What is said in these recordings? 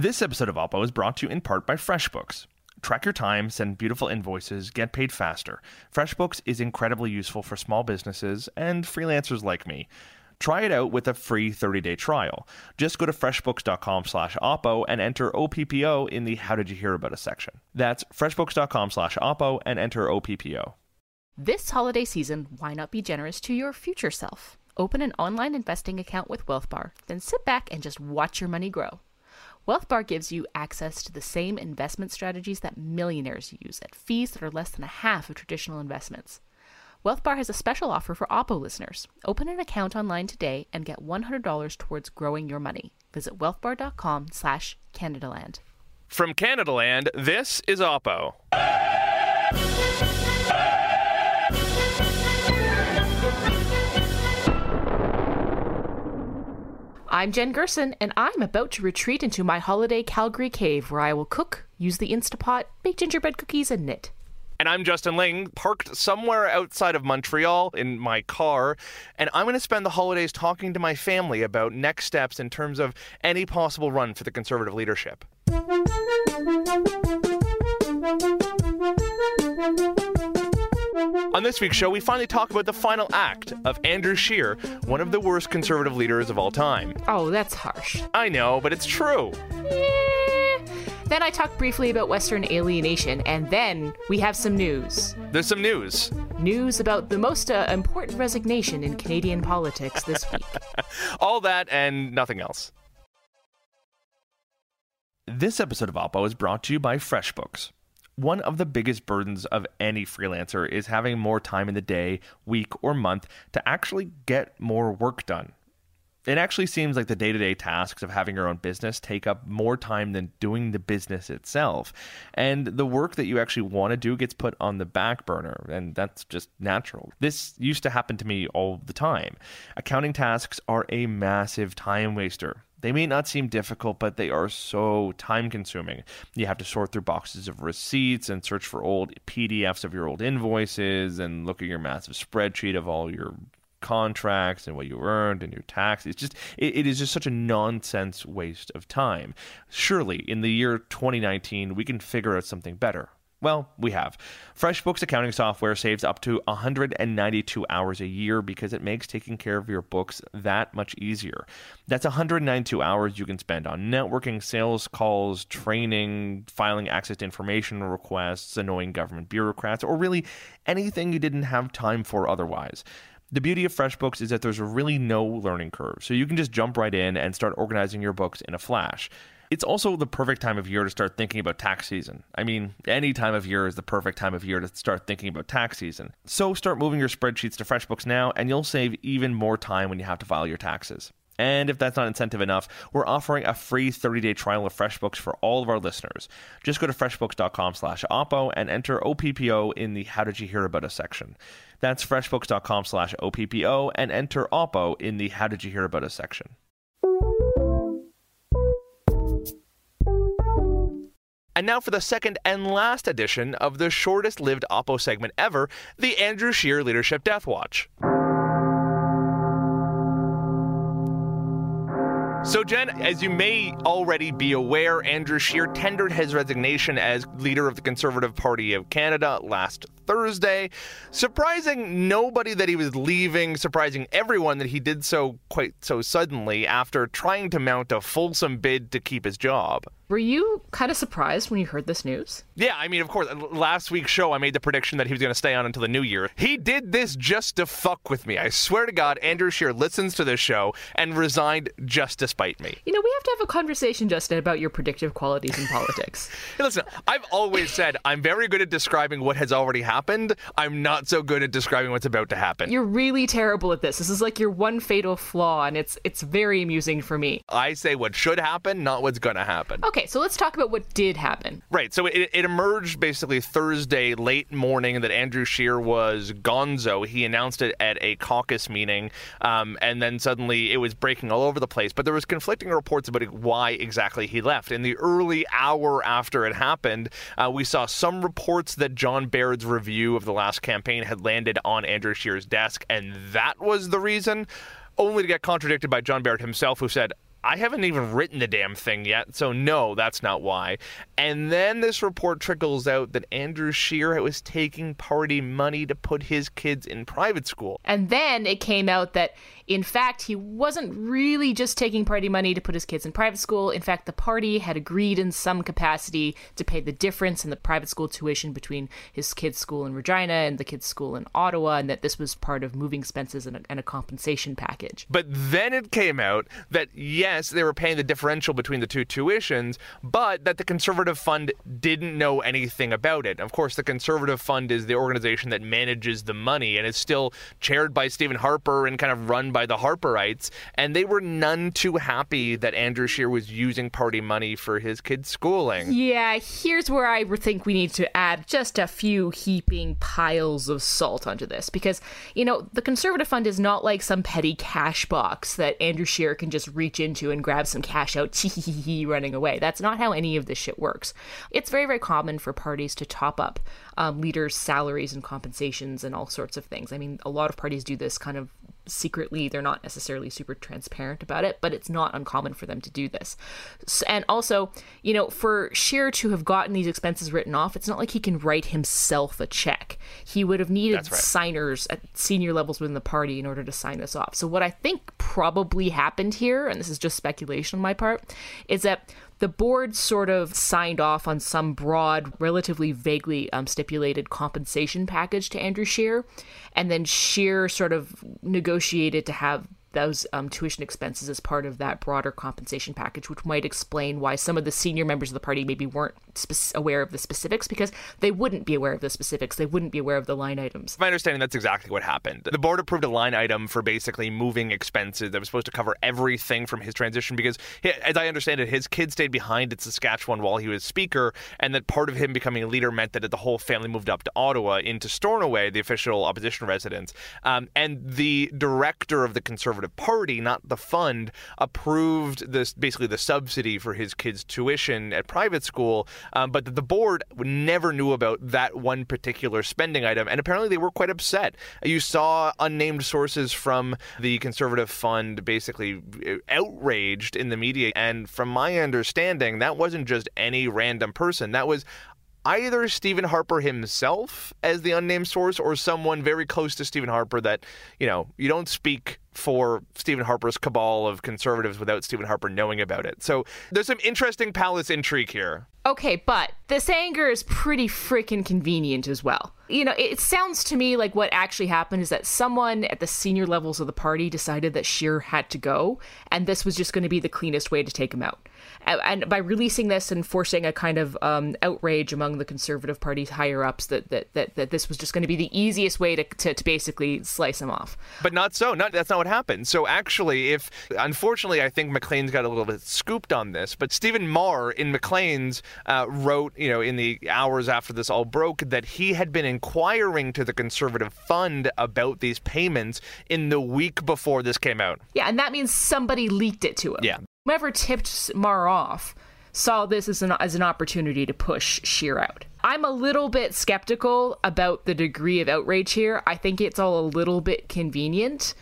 This episode of Oppo is brought to you in part by FreshBooks. Track your time, send beautiful invoices, get paid faster. FreshBooks is incredibly useful for small businesses and freelancers like me. Try it out with a free 30-day trial. Just go to freshbooks.com slash oppo and enter OPPO in the How Did You Hear About Us section. That's freshbooks.com slash oppo and enter OPPO. This holiday season, why not be generous to your future self? Open an online investing account with WealthBar, then sit back and just watch your money grow. WealthBar gives you access to the same investment strategies that millionaires use at fees that are less than a half of traditional investments. WealthBar has a special offer for Oppo listeners. Open an account online today and get $100 towards growing your money. Visit wealthbar.com slash Canadaland. From Canadaland, this is Oppo. I'm Jen Gerson, and I'm about to retreat into my holiday Calgary cave where I will cook, use the Instapot, bake gingerbread cookies, and knit. And I'm Justin Ling, parked somewhere outside of Montreal in my car. And I'm going to spend the holidays talking to my family about next steps in terms of any possible run for the Conservative leadership. On this week's show, we finally talk about the final act of Andrew Scheer, one of the worst conservative leaders of all time. Oh, that's harsh. I know, but it's true. Eh. Then I talk briefly about Western alienation, and then we have some news. There's some news. News about the most uh, important resignation in Canadian politics this week. All that and nothing else. This episode of Oppo is brought to you by FreshBooks. One of the biggest burdens of any freelancer is having more time in the day, week, or month to actually get more work done. It actually seems like the day to day tasks of having your own business take up more time than doing the business itself. And the work that you actually want to do gets put on the back burner, and that's just natural. This used to happen to me all the time. Accounting tasks are a massive time waster. They may not seem difficult, but they are so time consuming. You have to sort through boxes of receipts and search for old PDFs of your old invoices and look at your massive spreadsheet of all your contracts and what you earned and your tax. It's just it, it is just such a nonsense waste of time. Surely in the year 2019 we can figure out something better. Well, we have. FreshBooks accounting software saves up to 192 hours a year because it makes taking care of your books that much easier. That's 192 hours you can spend on networking, sales calls, training, filing access to information requests, annoying government bureaucrats, or really anything you didn't have time for otherwise. The beauty of FreshBooks is that there's really no learning curve, so you can just jump right in and start organizing your books in a flash. It's also the perfect time of year to start thinking about tax season. I mean, any time of year is the perfect time of year to start thinking about tax season. So start moving your spreadsheets to FreshBooks now, and you'll save even more time when you have to file your taxes. And if that's not incentive enough, we're offering a free 30-day trial of FreshBooks for all of our listeners. Just go to freshbooks.com slash OPPO and enter OPPO in the How Did You Hear About Us section. That's freshbooks.com slash OPPO and enter OPPO in the How Did You Hear About Us section. And now for the second and last edition of the shortest lived Oppo segment ever, the Andrew Scheer Leadership Death Watch. So, Jen, as you may already be aware, Andrew Scheer tendered his resignation as leader of the Conservative Party of Canada last Thursday, surprising nobody that he was leaving, surprising everyone that he did so quite so suddenly after trying to mount a fulsome bid to keep his job. Were you kind of surprised when you heard this news? Yeah, I mean, of course, last week's show, I made the prediction that he was going to stay on until the new year. He did this just to fuck with me. I swear to God, Andrew Scheer listens to this show and resigned just to me. You know, we have to have a conversation, Justin, about your predictive qualities in politics. hey, listen, I've always said I'm very good at describing what has already happened. I'm not so good at describing what's about to happen. You're really terrible at this. This is like your one fatal flaw, and it's it's very amusing for me. I say what should happen, not what's going to happen. Okay, so let's talk about what did happen. Right. So it, it emerged basically Thursday late morning that Andrew Scheer was gonzo. He announced it at a caucus meeting, um, and then suddenly it was breaking all over the place. But there was conflicting reports about why exactly he left. In the early hour after it happened, uh, we saw some reports that John Baird's review of the last campaign had landed on Andrew Scheer's desk, and that was the reason only to get contradicted by John Baird himself, who said, I haven't even written the damn thing yet, so no, that's not why. And then this report trickles out that Andrew Scheer was taking party money to put his kids in private school. And then it came out that in fact, he wasn't really just taking party money to put his kids in private school. In fact, the party had agreed in some capacity to pay the difference in the private school tuition between his kid's school in Regina and the kid's school in Ottawa, and that this was part of moving expenses and a, and a compensation package. But then it came out that yes, they were paying the differential between the two tuitions, but that the Conservative Fund didn't know anything about it. Of course, the Conservative Fund is the organization that manages the money and is still chaired by Stephen Harper and kind of run by by the Harperites, and they were none too happy that Andrew Scheer was using party money for his kids' schooling. Yeah, here's where I think we need to add just a few heaping piles of salt onto this because, you know, the Conservative Fund is not like some petty cash box that Andrew Scheer can just reach into and grab some cash out, running away. That's not how any of this shit works. It's very, very common for parties to top up um, leaders' salaries and compensations and all sorts of things. I mean, a lot of parties do this kind of secretly they're not necessarily super transparent about it but it's not uncommon for them to do this. And also you know for Scheer to have gotten these expenses written off it's not like he can write himself a check. He would have needed right. signers at senior levels within the party in order to sign this off. So what i think probably happened here and this is just speculation on my part is that the board sort of signed off on some broad, relatively vaguely um, stipulated compensation package to Andrew Scheer, and then Scheer sort of negotiated to have those um, tuition expenses as part of that broader compensation package, which might explain why some of the senior members of the party maybe weren't spe- aware of the specifics because they wouldn't be aware of the specifics. They wouldn't be aware of the line items. My understanding, that's exactly what happened. The board approved a line item for basically moving expenses that was supposed to cover everything from his transition because, as I understand it, his kid stayed behind in Saskatchewan while he was speaker, and that part of him becoming a leader meant that the whole family moved up to Ottawa into Stornoway, the official opposition residence. Um, and the director of the Conservative Party, not the fund, approved this basically the subsidy for his kids' tuition at private school, um, but the board never knew about that one particular spending item, and apparently they were quite upset. You saw unnamed sources from the Conservative Fund basically uh, outraged in the media, and from my understanding, that wasn't just any random person. That was either Stephen Harper himself as the unnamed source or someone very close to Stephen Harper that, you know, you don't speak for Stephen Harper's cabal of conservatives without Stephen Harper knowing about it. So there's some interesting palace intrigue here. Okay, but this anger is pretty freaking convenient as well. You know, it sounds to me like what actually happened is that someone at the senior levels of the party decided that Scheer had to go, and this was just going to be the cleanest way to take him out. And by releasing this and forcing a kind of um, outrage among the Conservative Party's higher ups that, that, that, that this was just going to be the easiest way to, to, to basically slice him off. But not so. Not That's not what happened. So actually, if unfortunately, I think Maclean's got a little bit scooped on this, but Stephen Maher in Maclean's uh, wrote, you know, in the hours after this all broke, that he had been inquiring to the Conservative Fund about these payments in the week before this came out. Yeah, and that means somebody leaked it to him. Yeah. Whoever tipped Maher off saw this as an, as an opportunity to push Scheer out. I'm a little bit skeptical about the degree of outrage here. I think it's all a little bit convenient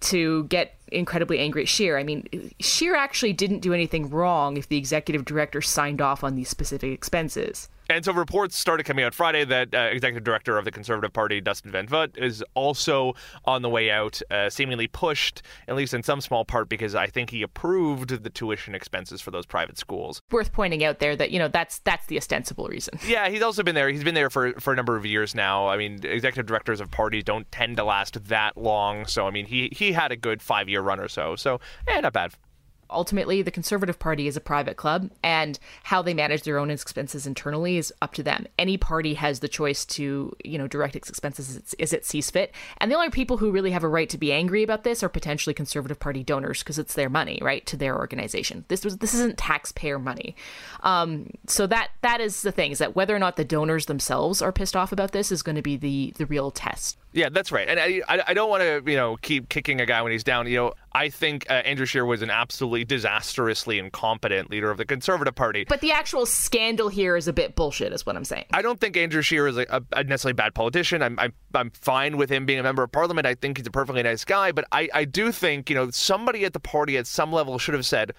to get incredibly angry at Scheer. I mean, Scheer actually didn't do anything wrong if the executive director signed off on these specific expenses. And so reports started coming out Friday that uh, executive director of the Conservative Party, Dustin Van Vugt, is also on the way out, uh, seemingly pushed, at least in some small part, because I think he approved the tuition expenses for those private schools. Worth pointing out there that you know that's that's the ostensible reason. Yeah, he's also been there. He's been there for for a number of years now. I mean, executive directors of parties don't tend to last that long, so I mean, he he had a good five year run or so. So, yeah, not bad ultimately the Conservative Party is a private club, and how they manage their own expenses internally is up to them. Any party has the choice to, you know, direct its expenses as it sees fit. And the only people who really have a right to be angry about this are potentially Conservative Party donors because it's their money, right, to their organization. This was this isn't taxpayer money. Um, so that that is the thing is that whether or not the donors themselves are pissed off about this is going to be the the real test. Yeah, that's right. And I, I, I don't want to, you know, keep kicking a guy when he's down. You know, I think uh, Andrew Scheer was an absolutely disastrously incompetent leader of the Conservative Party. But the actual scandal here is a bit bullshit, is what I'm saying. I don't think Andrew Scheer is a, a necessarily bad politician. I'm, I'm, I'm fine with him being a member of parliament. I think he's a perfectly nice guy. But I, I do think, you know, somebody at the party at some level should have said,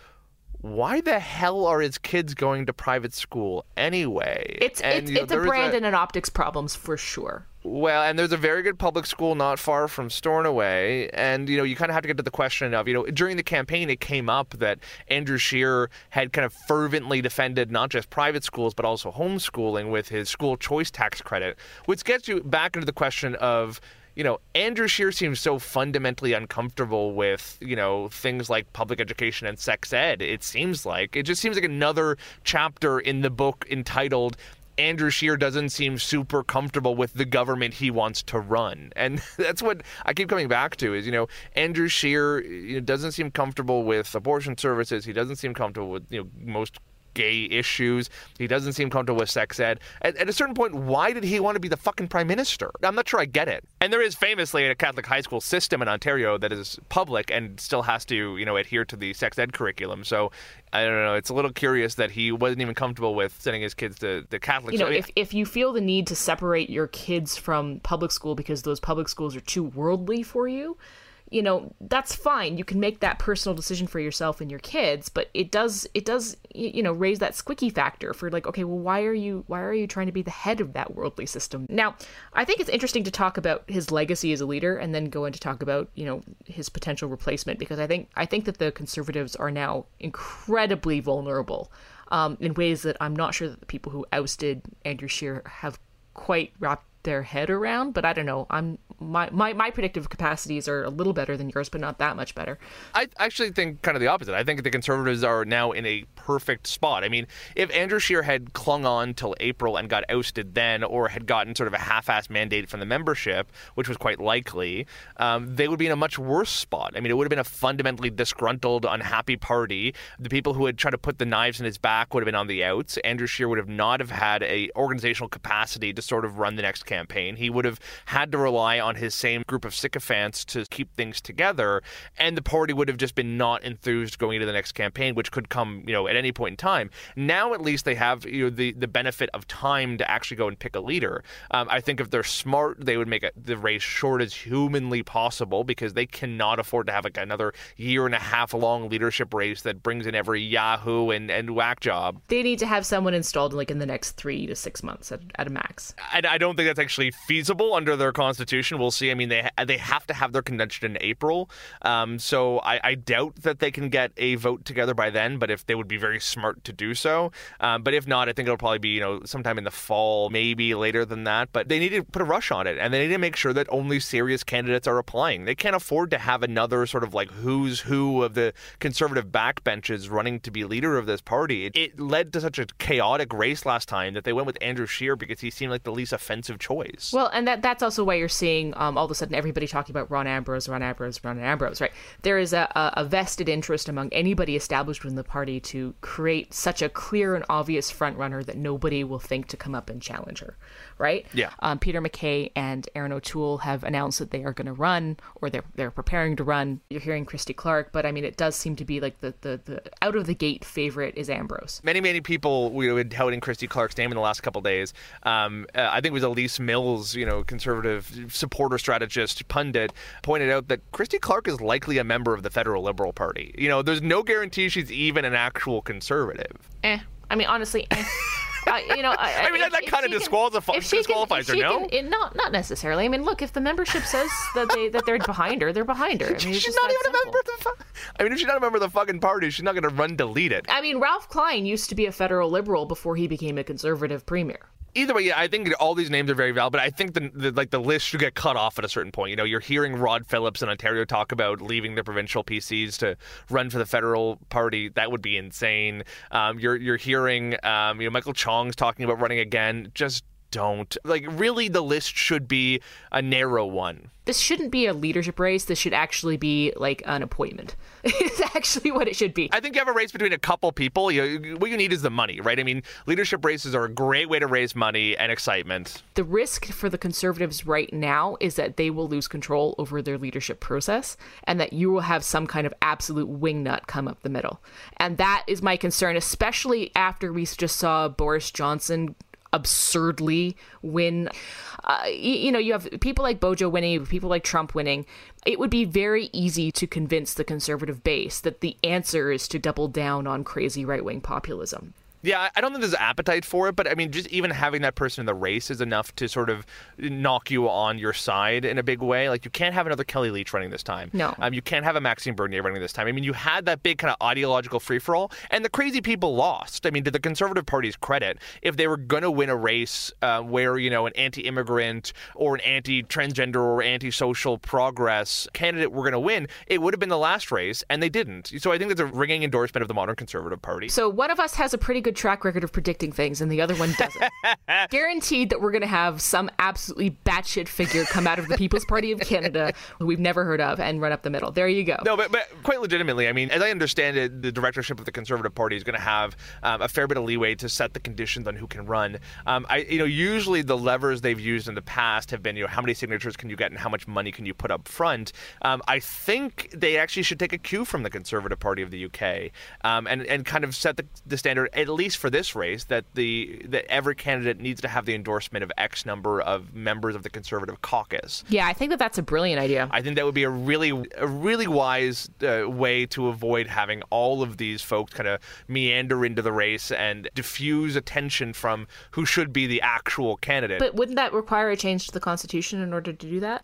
why the hell are his kids going to private school anyway? It's and, it's, you know, it's a brand a, and an optics problems for sure. Well, and there's a very good public school not far from Stornoway, and you know you kind of have to get to the question of you know during the campaign it came up that Andrew Scheer had kind of fervently defended not just private schools but also homeschooling with his school choice tax credit, which gets you back into the question of you know, Andrew Scheer seems so fundamentally uncomfortable with, you know, things like public education and sex ed. It seems like it just seems like another chapter in the book entitled Andrew Scheer doesn't seem super comfortable with the government he wants to run. And that's what I keep coming back to is, you know, Andrew know, doesn't seem comfortable with abortion services. He doesn't seem comfortable with, you know, most gay issues. He doesn't seem comfortable with sex ed. At, at, a certain point, why did he want to be the fucking prime minister? I'm not sure I get it. And there is famously a Catholic high school system in Ontario that is public and still has to, you know, adhere to the sex ed curriculum. So I don't know. It's a little curious that he wasn't even comfortable with sending his kids to the Catholic. You know, if if you feel the need to separate your kids from public school because those public schools are too worldly for you, you know that's fine. You can make that personal decision for yourself and your kids but it does it does you know raise that squicky factor for like okay well why are you why are you trying to be the head of that worldly system? Now i think it's interesting to talk about his legacy as a leader and then go into talk about you know his potential replacement because i think i think that the conservatives are now incredibly vulnerable um, in ways that i'm not sure that the people who ousted andrew scheer have quite wrapped their head around but i don't know. I'm my, my my predictive capacities are a little better than yours but not that much better. I actually think kind of the opposite. I think the conservatives are now in a perfect spot. I mean if andrew scheer had clung on till april and got ousted then or had gotten sort of a half-assed mandate from the membership which was quite likely um, they would be in a much worse spot. I mean it would have been a fundamentally disgruntled unhappy party. The people who had tried to put the knives in his back would have been on the outs. Andrew scheer would have not have had a organizational capacity to sort of run the next campaign. He would have had to rely on his same group of sycophants to keep things together, and the party would have just been not enthused going into the next campaign, which could come, you know, at any point in time. Now, at least, they have you know the the benefit of time to actually go and pick a leader. Um, I think if they're smart, they would make it, the race short as humanly possible because they cannot afford to have like another year and a half long leadership race that brings in every Yahoo and and whack job. They need to have someone installed like in the next three to six months at, at a max. I, I don't think that's actually feasible under their constitution. We'll see. I mean, they they have to have their convention in April, um, so I, I, doubt that they can get a vote together by then. But if they would be very smart to do so, um, but if not, I think it'll probably be you know sometime in the fall, maybe later than that. But they need to put a rush on it, and they need to make sure that only serious candidates are applying. They can't afford to have another sort of like who's who of the conservative backbenches running to be leader of this party. It, it led to such a chaotic race last time that they went with Andrew Scheer because he seemed like the least offensive choice. Well, and that that's also why you're seeing um, all of a sudden everybody talking about Rona Ambrose, Rona Ambrose, Rona Ambrose, right? There is a, a vested interest among anybody established within the party to create such a clear and obvious front runner that nobody will think to come up and challenge her, right? Yeah. Um, Peter MacKay and Erin O'Toole have announced that they are going to run or they're they're preparing to run. You're hearing Christy Clark, but I mean, it does seem to be like the the, the out of the gate favorite is Ambrose. Many many people we were touting Christy Clark's name in the last couple days. Um, uh, I think it was Elise Mills, you know, conservative supporter strategist pundit, pointed out that Christy Clark is likely a member of the federal Liberal Party. You know, there's no guarantee she's even an actual conservative. Eh. I mean, honestly. Eh. Uh, you know, I, I mean, that, that kind of disqualifies, disqualifies her, no? Can, not, not necessarily. I mean, look, if the membership says that they that they're behind her, they're behind her. I mean, she's not even simple. a member of the. Fu- I mean, if she's not a member of the fucking party, she's not going to run delete it. I mean, Ralph Klein used to be a federal liberal before he became a conservative premier either way, yeah, I think all these names are very valid, but I think the, the, like the list should get cut off at a certain point. You know, you're hearing Rod Phillips in Ontario talk about leaving the provincial PCs to run for the federal party. That would be insane. Um, you're you're hearing um, you know Michael Chong's talking about running again. Just don't. Like, really, the list should be a narrow one. This shouldn't be a leadership race. This should actually be like an appointment. it's actually what it should be. I think you have a race between a couple people. You, what you need is the money, right? I mean, leadership races are a great way to raise money and excitement. The risk for the conservatives right now is that they will lose control over their leadership process and that you will have some kind of absolute wingnut come up the middle. And that is my concern, especially after we just saw Boris Johnson absurdly win. Uh, you, know, you have people like Bojo winning, people like Trump winning. It would be very easy to convince the conservative base that the answer is to double down on crazy right wing populism. Yeah, I don't think there's an appetite for it, but I mean, just even having that person in the race is enough to sort of knock you on your side in a big way. Like you can't have another Kellie Leitch running this time. No. Um, you can't have a Maxime Bernier running this time. I mean, you had that big kind of ideological free for all, and the crazy people lost. I mean, to the Conservative Party's credit, if they were going to win a race uh, where you know an anti-immigrant or an anti-transgender or anti-social progress candidate were going to win, it would have been the last race, and they didn't. So I think that's a ringing endorsement of the modern Conservative Party. So one of us has a pretty good good track record of predicting things, and the other one doesn't. Guaranteed that we're going to have some absolutely batshit figure come out of the People's Party of Canada who we've never heard of and run up the middle. There you go. No, but, but quite legitimately, I mean, as I understand it, the directorship of the Conservative Party is going to have um, a fair bit of leeway to set the conditions on who can run. Um, I, you know, usually the levers they've used in the past have been, you know, how many signatures can you get and how much money can you put up front. Um, I think they actually should take a cue from the Conservative Party of the UK um, and and kind of set the, the standard at least least for this race, that the that every candidate needs to have the endorsement of X number of members of the Conservative caucus. Yeah, I think that that's a brilliant idea. I think that would be a really a really wise uh, way to avoid having all of these folks kind of meander into the race and diffuse attention from who should be the actual candidate. But wouldn't that require a change to the Constitution in order to do that?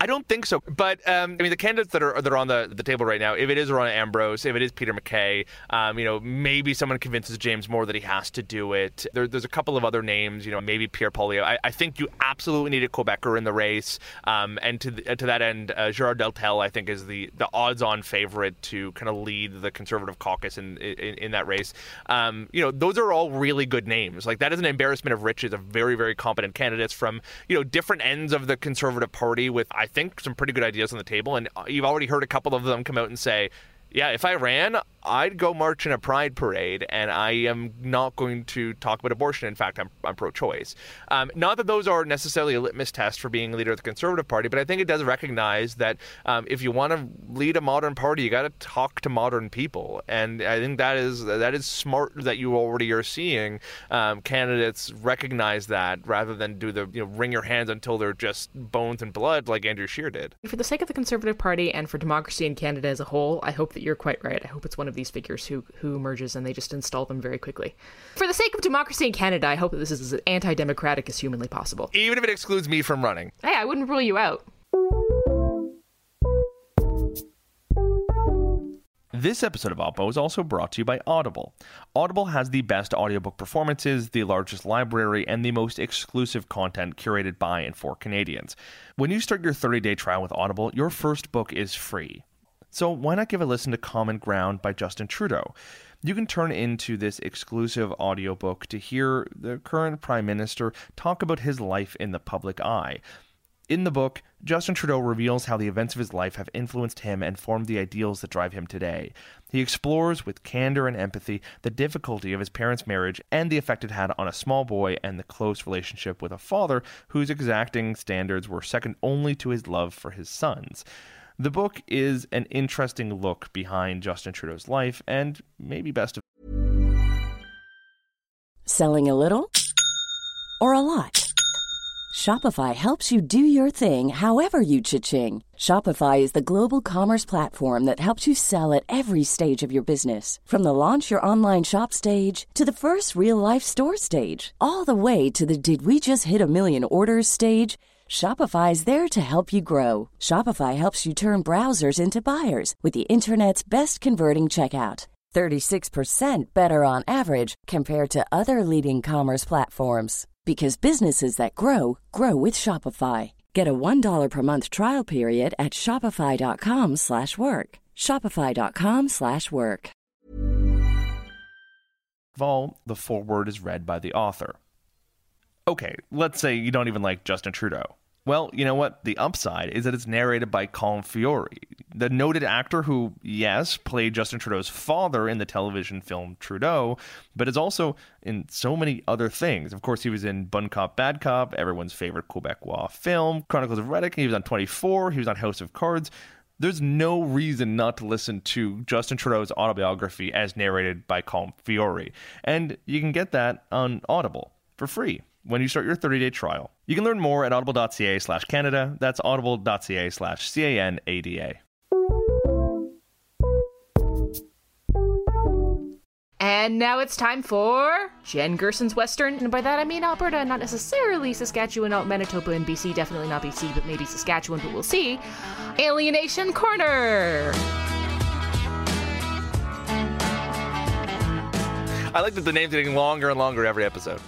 I don't think so. But um, I mean, the candidates that are that are on the, the table right now, if it is Rona Ambrose, if it is Peter MacKay, um, you know, maybe someone convinces James Moore that he has to do it. There, there's a couple of other names, you know, maybe Pierre Poilievre. I, I think you absolutely need a Quebecer in the race. Um, and to the, to that end, uh, Gérard Deltell, I think, is the, the odds-on favorite to kind of lead the Conservative caucus in in, in that race. Um, you know, those are all really good names. Like that is an embarrassment of riches of very very competent candidates from you know different ends of the Conservative Party with I think, some pretty good ideas on the table. And uh, you've already heard a couple of them come out and say, yeah, if I ran, I'd go march in a pride parade, and I am not going to talk about abortion. In fact, I'm, I'm pro choice. Um, not that those are necessarily a litmus test for being leader of the Conservative Party, but I think it does recognize that um, if you want to lead a modern party, you got to talk to modern people. And I think that is that is smart that you already are seeing um, candidates recognize that rather than do the you know wring your hands until they're just bones and blood like Andrew Scheer did. For the sake of the Conservative Party and for democracy in Canada as a whole, I hope that you're quite right. I hope it's one of these figures who who emerges and they just install them very quickly. For the sake of democracy in Canada, I hope that this is as anti-democratic as humanly possible. Even if it excludes me from running. Hey, I wouldn't rule you out. This episode of Oppo is also brought to you by Audible. Audible has the best audiobook performances, the largest library, and the most exclusive content curated by and for Canadians. When you start your 30 day trial with Audible, your first book is free. So why not give a listen to Common Ground by Justin Trudeau? You can turn into this exclusive audiobook to hear the current Prime Minister talk about his life in the public eye. In the book, Justin Trudeau reveals how the events of his life have influenced him and formed the ideals that drive him today. He explores with candor and empathy the difficulty of his parents' marriage and the effect it had on a small boy and the close relationship with a father whose exacting standards were second only to his love for his sons. The book is an interesting look behind Justin Trudeau's life and maybe best of Selling a little or a lot? Shopify helps you do your thing however you cha-ching. Shopify is the global commerce platform that helps you sell at every stage of your business. From the launch your online shop stage to the first real life store stage, all the way to the did we just hit a million orders stage. Shopify is there to help you grow. Shopify helps you turn browsers into buyers with the internet's best converting checkout. 36% better on average compared to other leading commerce platforms because businesses that grow grow with Shopify. Get a $1 per month trial period at shopify.com/work. shopify.com/work. all, the foreword is read by the author. Okay, let's say you don't even like Justin Trudeau. Well, you know what? The upside is that it's narrated by Colm Feore, the noted actor who, yes, played Justin Trudeau's father in the television film Trudeau, but is also in so many other things. Of course, he was in Bon Cop, Bad Cop, everyone's favorite Quebecois film, Chronicles of Riddick, he was on 24, he was on House of Cards. There's no reason not to listen to Justin Trudeau's autobiography as narrated by Colm Feore. And you can get that on Audible for free when you start your 30-day trial. You can learn more at audible.ca slash Canada. That's audible.ca slash C-A-N-A-D-A. And now it's time for Jen Gerson's Western. And by that I mean Alberta, not necessarily Saskatchewan, not Manitoba and BC, definitely not BC, but maybe Saskatchewan, but we'll see. Alienation Corner! I like that the name's getting longer and longer every episode.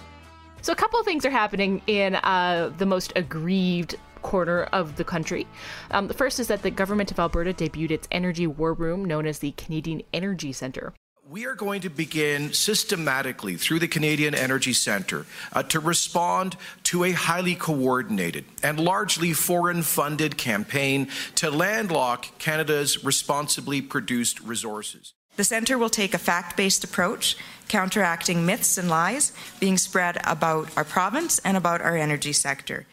So, a couple of things are happening in uh, the most aggrieved corner of the country. Um, the first is that the government of Alberta debuted its energy war room known as the Canadian Energy Centre. We are going to begin systematically through the Canadian Energy Centre uh, to respond to a highly coordinated and largely foreign funded campaign to landlock Canada's responsibly produced resources. The Centre will take a fact based approach, counteracting myths and lies being spread about our province and about our energy sector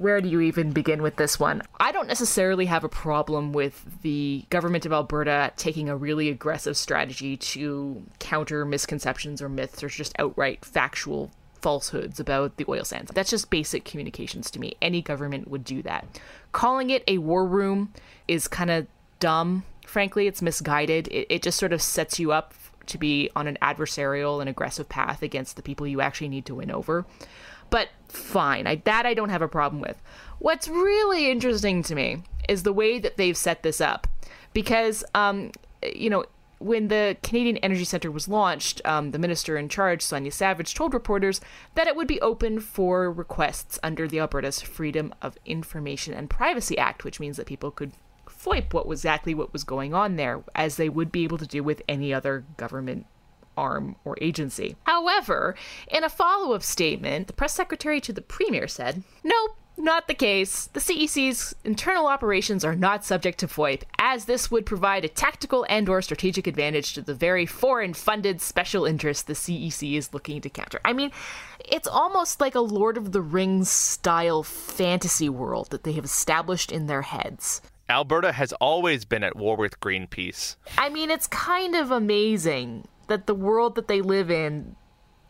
where do you even begin with this one? I don't necessarily have a problem with the government of Alberta taking a really aggressive strategy to counter misconceptions or myths or just outright factual falsehoods about the oil sands. That's just basic communications to me. Any government would do that. Calling it a war room is kind of dumb. Frankly, it's misguided. It, it just sort of sets you up to be on an adversarial and aggressive path against the people you actually need to win over. But fine, I, that I don't have a problem with. What's really interesting to me is the way that they've set this up, because um, you know when the Canadian Energy Centre was launched, um, the minister in charge, Sonya Savage, told reporters that it would be open for requests under the Alberta's Freedom of Information and Privacy Act, which means that people could FOIP what exactly what was going on there, as they would be able to do with any other government arm or agency. However, in a follow up statement, the press secretary to the premier said, Nope, not the case. The CEC's internal operations are not subject to FOIP, as this would provide a tactical and or strategic advantage to the very foreign-funded special interests the CEC is looking to counter. I mean, it's almost like a Lord of the Rings style fantasy world that they have established in their heads. Alberta has always been at war with Greenpeace. I mean, it's kind of amazing that the world that they live in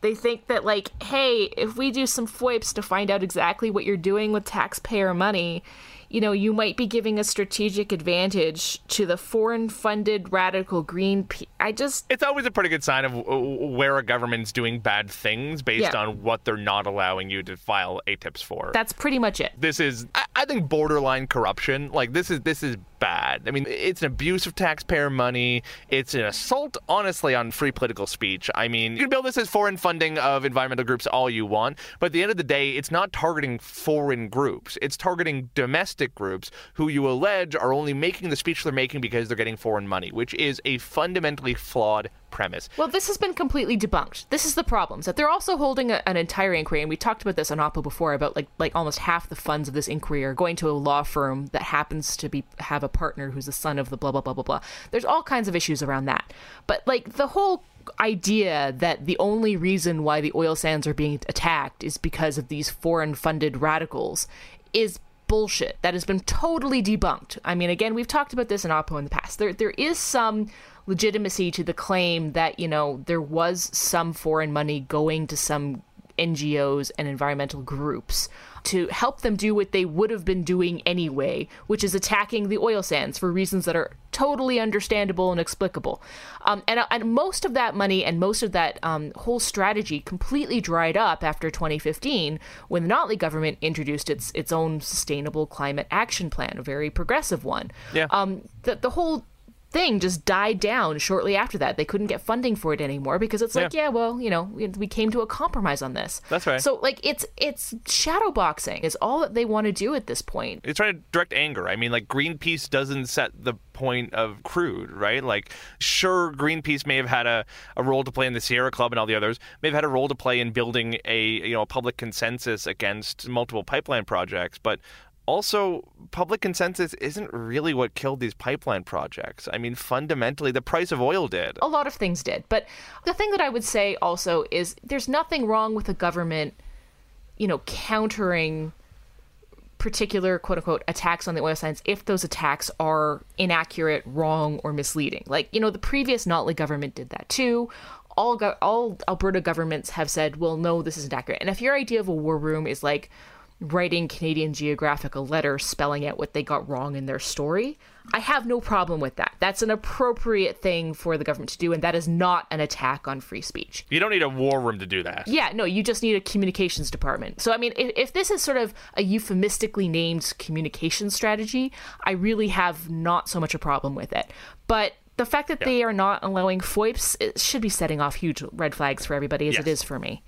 they think that like hey if we do some foips to find out exactly what you're doing with taxpayer money you know, you might be giving a strategic advantage to the foreign funded radical green. Pe- I just. It's always a pretty good sign of uh, where a government's doing bad things based yeah. on what they're not allowing you to file ATIPs for. That's pretty much it. This is, I, I think, borderline corruption. Like, this is, this is bad. I mean, it's an abuse of taxpayer money. It's an assault, honestly, on free political speech. I mean, you can build this as foreign funding of environmental groups all you want, but at the end of the day, it's not targeting foreign groups. It's targeting domestic groups who you allege are only making the speech they're making because they're getting foreign money, which is a fundamentally flawed premise. Well, this has been completely debunked. This is the problem. That they're also holding a, an entire inquiry, and we talked about this on Oppo before about like like almost half the funds of this inquiry are going to a law firm that happens to be have a partner who's the son of the blah blah blah blah blah. There's all kinds of issues around that, but like the whole idea that the only reason why the oil sands are being attacked is because of these foreign funded radicals is bullshit that has been totally debunked. I mean, again, we've talked about this in Oppo in the past. There, there is some legitimacy to the claim that you know there was some foreign money going to some NGOs and environmental groups to help them do what they would have been doing anyway, which is attacking the oil sands for reasons that are totally understandable and explicable. Um, and, and, most of that money and most of that um, whole strategy completely dried up after 2015 when the Notley government introduced its its own sustainable climate action plan, a very progressive one. Yeah. Um, the, the whole thing just died down shortly after that. They couldn't get funding for it anymore because it's like, yeah, well, you know, we- we came to a compromise on this. That's right. So like it's it's shadowboxing is all that they want to do at this point. It's trying to direct anger. I mean, like Greenpeace doesn't set the point of crude, right? Like, sure, Greenpeace may have had a, a role to play in the Sierra Club and all the others, may have had a role to play in building a you know a public consensus against multiple pipeline projects, but also public consensus isn't really what killed these pipeline projects. I mean, fundamentally, the price of oil did. a lot of things did. But the thing that I would say also is there's nothing wrong with the government, you know, countering particular quote unquote attacks on the oil sands if those attacks are inaccurate, wrong, or misleading. Like, you know, the previous Notley government did that too. All go- all Alberta governments have said, well, no, this isn't accurate. And if your idea of a war room is like writing Canadian Geographic a letter spelling out what they got wrong in their story, I have no problem with that. That's an appropriate thing for the government to do, and that is not an attack on free speech. You don't need a war room to do that. Yeah, no, you just need a communications department. So, I mean, if, if this is sort of a euphemistically named communication strategy, I really have not so much a problem with it. But the fact that they are not allowing FOIPs it should be setting off huge red flags for everybody, as it Yes. is for me.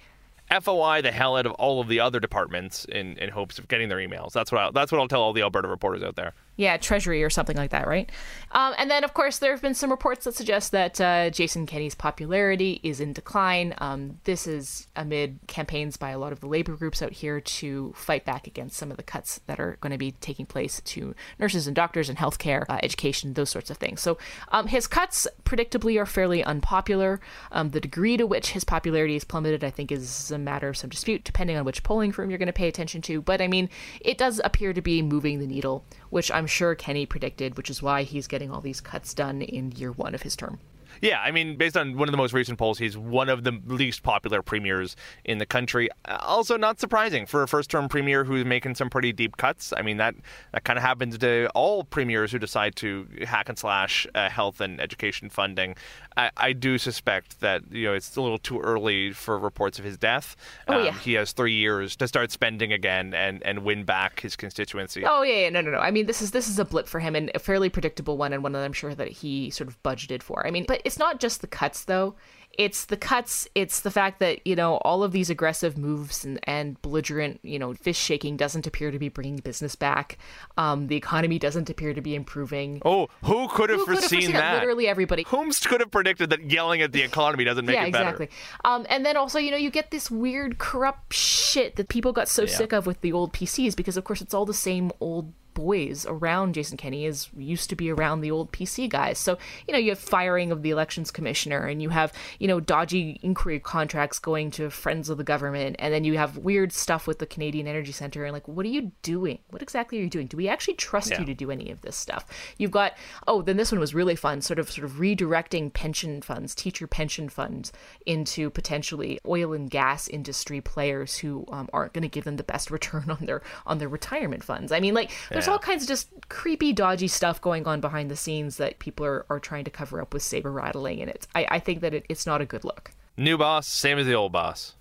FOI the hell out of all of the other departments in, in hopes of getting their emails. That's what I, that's what I'll tell all the Alberta reporters out there. Yeah, Treasury or something like that, right? Um, and then, of course, there have been some reports that suggest that uh, Jason Kenney's popularity is in decline. Um, this is amid campaigns by a lot of the labor groups out here to fight back against some of the cuts that are going to be taking place to nurses and doctors and healthcare, uh, education, those sorts of things. So um, his cuts, predictably, are fairly unpopular. Um, the degree to which his popularity is plummeted, I think, is a matter of some dispute, depending on which polling firm you're going to pay attention to. But I mean, it does appear to be moving the needle, which I'm sure Kenney predicted, which is why he's getting all these cuts done in year one of his term. Yeah, I mean, based on one of the most recent polls, he's one of the least popular premiers in the country. Uh, Also, not surprising for a first-term premier who's making some pretty deep cuts. I mean, that that kind of happens to all premiers who decide to hack and slash uh, health and education funding. I, I do suspect that you know it's a little too early for reports of his death. Oh, yeah. He has three years to start spending again and and win back his constituency. Oh yeah, yeah, no, no, no. I mean, this is this is a blip for him and a fairly predictable one, and one that I'm sure that he sort of budgeted for. I mean, but it's not just the cuts though. It's the cuts. It's the fact that you know all of these aggressive moves and, and belligerent, you know, fish shaking doesn't appear to be bringing business back. Um, the economy doesn't appear to be improving. Oh, who could have Who could have foreseen foreseen that? Literally everybody. Whomst could have predicted that yelling at the economy doesn't make yeah, it better? exactly. Um, and then also, you know, you get this weird corrupt shit that people got so sick of with the old PCs because, of course, it's all the same old boys around Jason Kenney as used to be around the old PC guys. So, you know, you have firing of the elections commissioner and you have, you know, dodgy inquiry contracts going to friends of the government. And then you have weird stuff with the Canadian Energy Center. And like, what are you doing? What exactly are you doing? Do we actually trust Yeah. you to do any of this stuff? You've got, oh, then this one was really fun, sort of, sort of redirecting pension funds, teacher pension funds into potentially oil and gas industry players who um, aren't going to give them the best return on their on their retirement funds. I mean, like, there's all kinds of just creepy, dodgy stuff going on behind the scenes that people are, are trying to cover up with saber rattling, and it's I, I think that it, it's not a good look. New boss, same as the old boss.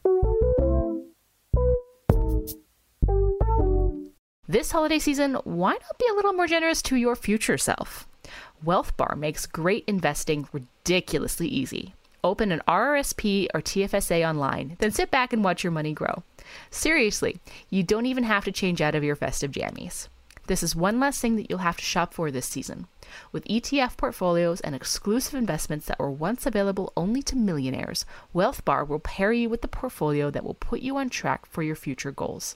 This holiday season, why not be a little more generous to your future self? WealthBar makes great investing ridiculously easy. Open an RRSP or TFSA online, then sit back and watch your money grow. Seriously, you don't even have to change out of your festive jammies. This is one less thing that you'll have to shop for this season. With ETF portfolios and exclusive investments that were once available only to millionaires, WealthBar will pair you with the portfolio that will put you on track for your future goals.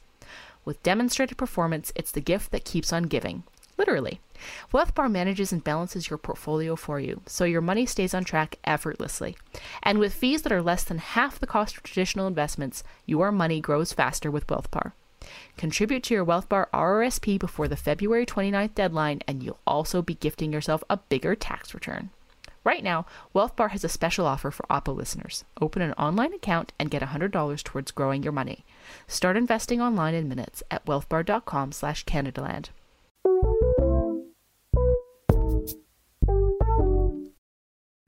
With demonstrated performance, it's the gift that keeps on giving. Literally. WealthBar manages and balances your portfolio for you, so your money stays on track effortlessly. And with fees that are less than half the cost of traditional investments, your money grows faster with WealthBar. Contribute to your WealthBar RRSP before the February 29th deadline, and you'll also be gifting yourself a bigger tax return. Right now, WealthBar has a special offer for Oppo listeners. Open an online account and get $100 towards growing your money. Start investing online in minutes at wealthbar.com slash Canadaland.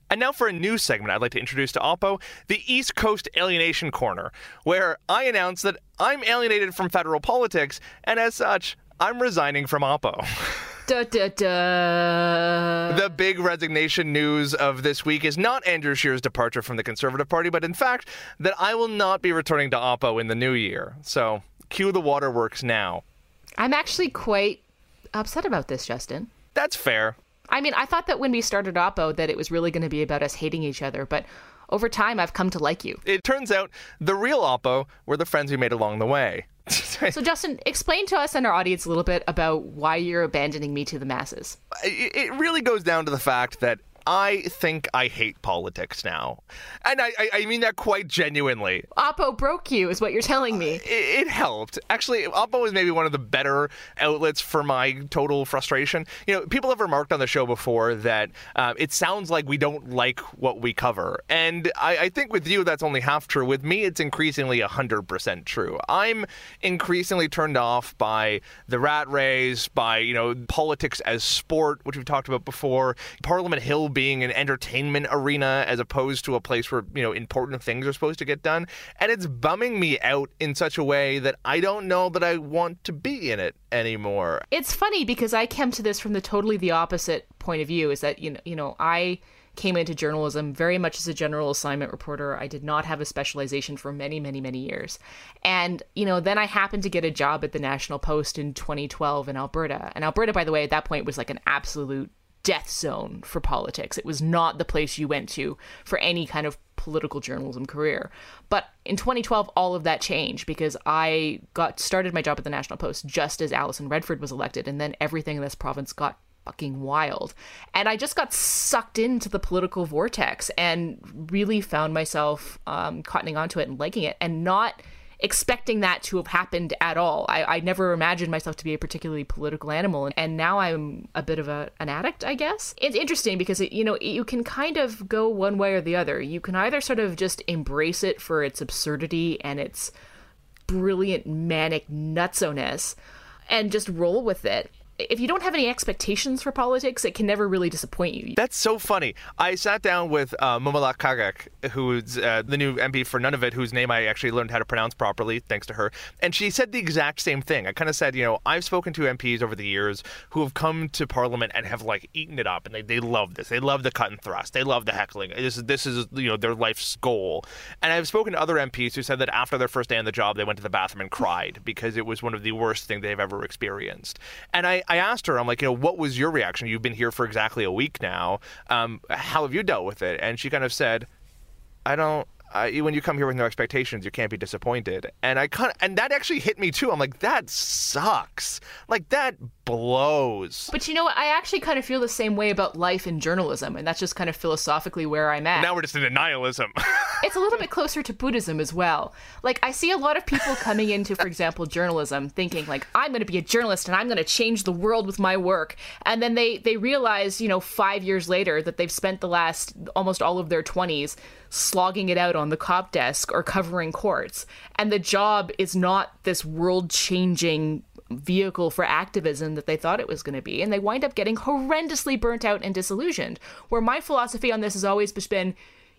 And now for a new segment I'd like to introduce to Oppo, the East Coast Alienation Corner, where I announce that I'm alienated from federal politics, and as such, I'm resigning from Oppo. Da, da, da. The big resignation news of this week is not Andrew Scheer's departure from the Conservative Party, but in fact that I will not be returning to Oppo in the new year. So cue the waterworks now. I'm actually quite upset about this, Justin. That's fair. I mean, I thought that when we started Oppo that it was really going to be about us hating each other, but over time I've come to like you. It turns out the real Oppo were the friends we made along the way. So, Justin, explain to us and our audience a little bit about why you're abandoning me to the masses. it it really goes down to the fact that I think I hate politics now. And I, I, I mean that quite genuinely. Oppo broke you, is what you're telling me. It, it helped. Actually, Oppo is maybe one of the better outlets for my total frustration. You know, people have remarked on the show before that uh, it sounds like we don't like what we cover. And I, I think with you, that's only half true. With me, it's increasingly 100% true. I'm increasingly turned off by the rat race, by, you know, politics as sport, which we've talked about before, Parliament Hill being an entertainment arena as opposed to a place where, you know, important things are supposed to get done. And it's bumming me out in such a way that I don't know that I want to be in it anymore. It's funny because I came to this from the totally the opposite point of view is that you know, you know, I came into journalism very much as a general assignment reporter. I did not have a specialization for many, many, many years. And, you know, then I happened to get a job at the National Post in 2012 in Alberta. And Alberta, by the way, at that point was like an absolute death zone for politics. It was not the place you went to for any kind of political journalism career. But in 2012, all of that changed because I got started my job at the National Post just as Alison Redford was elected, and then everything in this province got fucking wild. And I just got sucked into the political vortex and really found myself um, cottoning onto it and liking it and not expecting that to have happened at all. I, I never imagined myself to be a particularly political animal, and, and now I'm a bit of a, an addict, I guess. It's interesting because it, you know you can kind of go one way or the other. You can either sort of just embrace it for its absurdity and its brilliant manic nutsoness, and just roll with it. If you don't have any expectations for politics, it can never really disappoint you. That's so funny. I sat down with uh, Mumilaaq Qaqqaq, who's uh, the new MP for Nunavut, whose name I actually learned how to pronounce properly thanks to her. And she said the exact same thing. I kind of said, you know, I've spoken to MPs over the years who have come to Parliament and have like eaten it up, and they, they love this. They love the cut and thrust. They love the heckling. This is this is you know their life's goal. And I've spoken to other MPs who said that after their first day on the job, they went to the bathroom and cried because it was one of the worst things they've ever experienced. And I, I asked her, I'm like, you know, what was your reaction? You've been here for exactly a week now. Um, how have you dealt with it? And she kind of said, I don't. I, when you come here with no expectations, you can't be disappointed. And I kind of, and that actually hit me too. I'm like, that sucks. Like that blows. But you know what? I actually kind of feel the same way about life in journalism, and that's just kind of philosophically where I'm at. Now we're just in denialism. it's a little bit closer to Buddhism as well. Like I see a lot of people coming into, for example, journalism, thinking like I'm going to be a journalist and I'm going to change the world with my work, and then they they realize, you know, five years later that they've spent the last almost all of their 20s slogging it out on the cop desk or covering courts, and the job is not this world changing vehicle for activism that they thought it was going to be. And they wind up getting horrendously burnt out and disillusioned. Where my philosophy on this has always been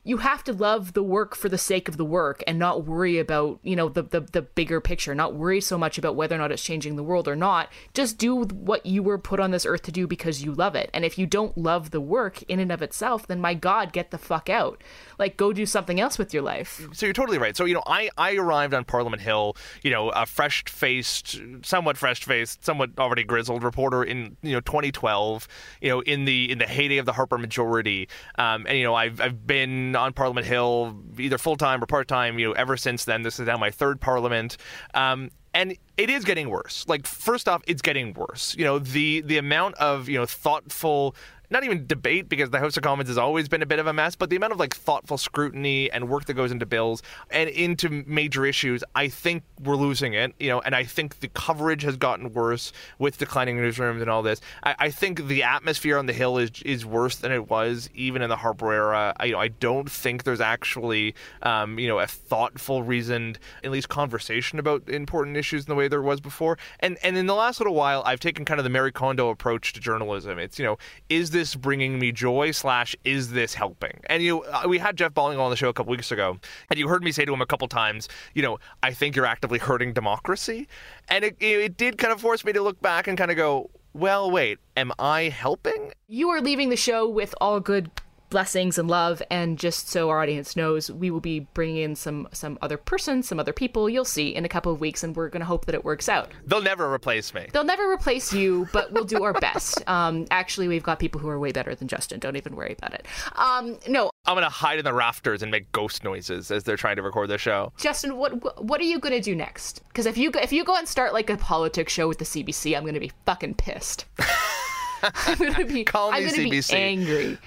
you have to love the work for the sake of the work and not worry about you know the, the the bigger picture not worry so much about whether or not it's changing the world or not. Just do what you were put on this earth to do because you love it. And if you don't love the work in and of itself then my god get the fuck out. Like go do something else with your life. So you're totally right. So you know, I I arrived on Parliament Hill, you know, a fresh-faced, somewhat fresh-faced, somewhat already grizzled reporter in you know 2012, you know, in the in the heyday of the Harper majority, um, and you know, I've I've been on Parliament Hill either full time or part time, you know, ever since then. This is now my third Parliament. Um, and it is getting worse. Like first off, it's getting worse. You know, the the amount of, you know, thoughtful not even debate because the House of Commons has always been a bit of a mess, but the amount of like thoughtful scrutiny and work that goes into bills and into major issues, I think we're losing it. You know, and I think the coverage has gotten worse with declining newsrooms and all this. I, I think the atmosphere on the Hill is is worse than it was even in the Harper era. I, you know, I don't think there's actually um, you know a thoughtful, reasoned, at least conversation about important issues in the way there was before. And and in the last little while, I've taken kind of the Marie Kondo approach to journalism. It's you know, is this bringing me joy slash is this helping? And you, know, we had Jeff Balling on the show a couple weeks ago, and you heard me say to him a couple times, you know, I think you're actively hurting democracy, and it, it did kind of force me to look back and kind of go, well, wait, am I helping? You are leaving the show with all good blessings and love and just so our audience knows we will be bringing in some some other person some other people you'll see in a couple of weeks and we're going to hope that it works out. They'll never replace me. they'll never replace you but we'll do our best. Um actually we've got people who are way better than justin. Don't even worry about it. Um no. I'm gonna hide in the rafters and make ghost noises as they're trying to record the show. justin what what are you going to do next? Because if you go, if you go and start like a politics show with the cbc i'm going to be fucking pissed. I'm going to be Call me i'm going to be CBC. angry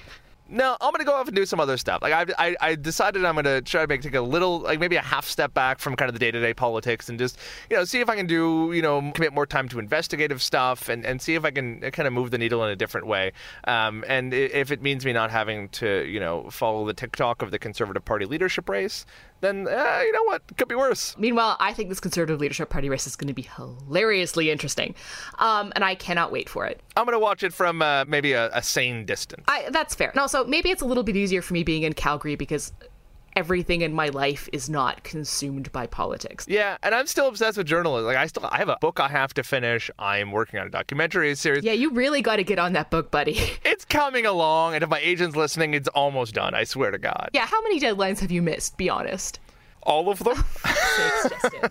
No, I'm gonna go off and do some other stuff. Like I, I, I decided I'm gonna try to make take a little, like maybe a half step back from kind of the day-to-day politics and just, you know, see if I can do, you know, commit more time to investigative stuff and, and see if I can kind of move the needle in a different way. Um, and if it means me not having to, you know, follow the TikTok of the Conservative Party leadership race, then uh, you know what, could be worse. Meanwhile, I think this Conservative Leadership Party race is going to be hilariously interesting, um, and I cannot wait for it. I'm gonna watch it from uh, maybe a, a sane distance. I, that's fair. And also, maybe it's a little bit easier for me being in Calgary because everything in my life is not consumed by politics. Yeah, and I'm still obsessed with journalism. Like I still, I have a book I have to finish. I'm working on a documentary series. Yeah, you really got to get on that book, buddy. It's coming along, and if my agent's listening, it's almost done. I swear to God. yeah, how many deadlines have you missed? Be honest. All of them. Sakes, Justin.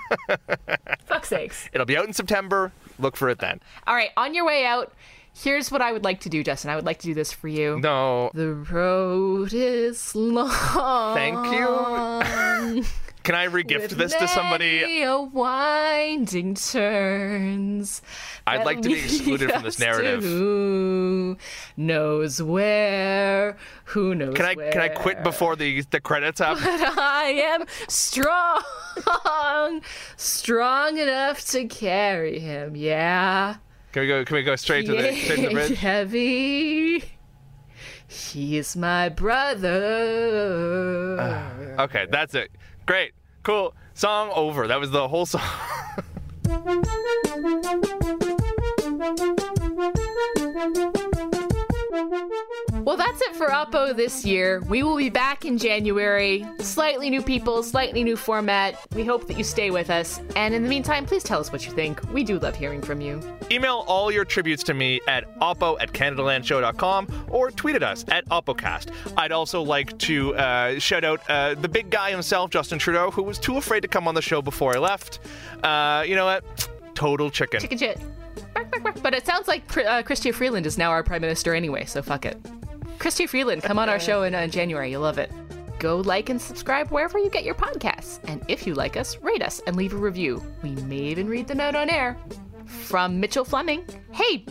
Fuck sakes. It'll be out in September. Look for it then. All right, on your way out, here's what I would like to do, Justin. I would like to do this for you. No, The road is long. thank you. Can I regift this to somebody? A winding turns. I'd like to be excluded from this narrative. Who knows where? Who knows? Can I where? can I quit before the the credits happen? I am strong, strong enough to carry him. Yeah. Can we go? Can we go straight to the straight to the bridge? Heavy. He is my brother. Ah, okay, that's it. Great, cool. Song over. That was the whole song. Well, that's it for Oppo this year. We will be back in January. Slightly new people, slightly new format. We hope that you stay with us. And in the meantime, please tell us what you think. We do love hearing from you. Email all your tributes to me at oppo at canadalandshow.com or tweet at us at oppocast. I'd also like to uh, shout out uh, the big guy himself, Justin Trudeau, who was too afraid to come on the show before I left. Uh, you know what? Total chicken. Chicken shit. But it sounds like uh, Chrystia Freeland is now our prime minister anyway, so fuck it. Chrystia Freeland, come on our show in uh, January. You'll love it. Go like and subscribe wherever you get your podcasts. And if you like us, rate us and leave a review. We may even read the note on air. From Mitchell Fleming. Hey,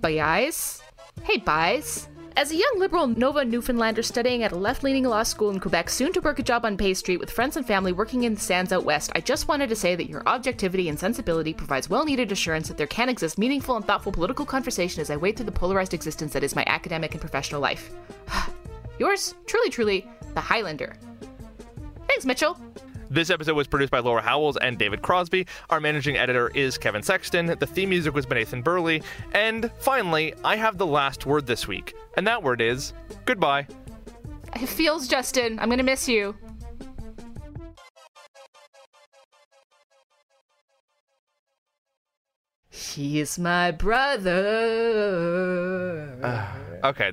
bye guys. Hey, buys. As a young liberal Nova Newfoundlander studying at a left leaning law school in Quebec, soon to work a job on Bay Street with friends and family working in the sands out west, I just wanted to say that your objectivity and sensibility provides well needed assurance that there can exist meaningful and thoughtful political conversation as I wade through the polarized existence that is my academic and professional life. Yours, truly, truly, the Highlander. Thanks, Mitchell. This episode was produced by Laura Howells and David Crosby. Our managing editor is Kevin Sexton. The theme music was by Nathan Burley. And finally, I have the last word this week, and that word is goodbye. It feels, Justin. I'm gonna miss you. He is my brother. Okay.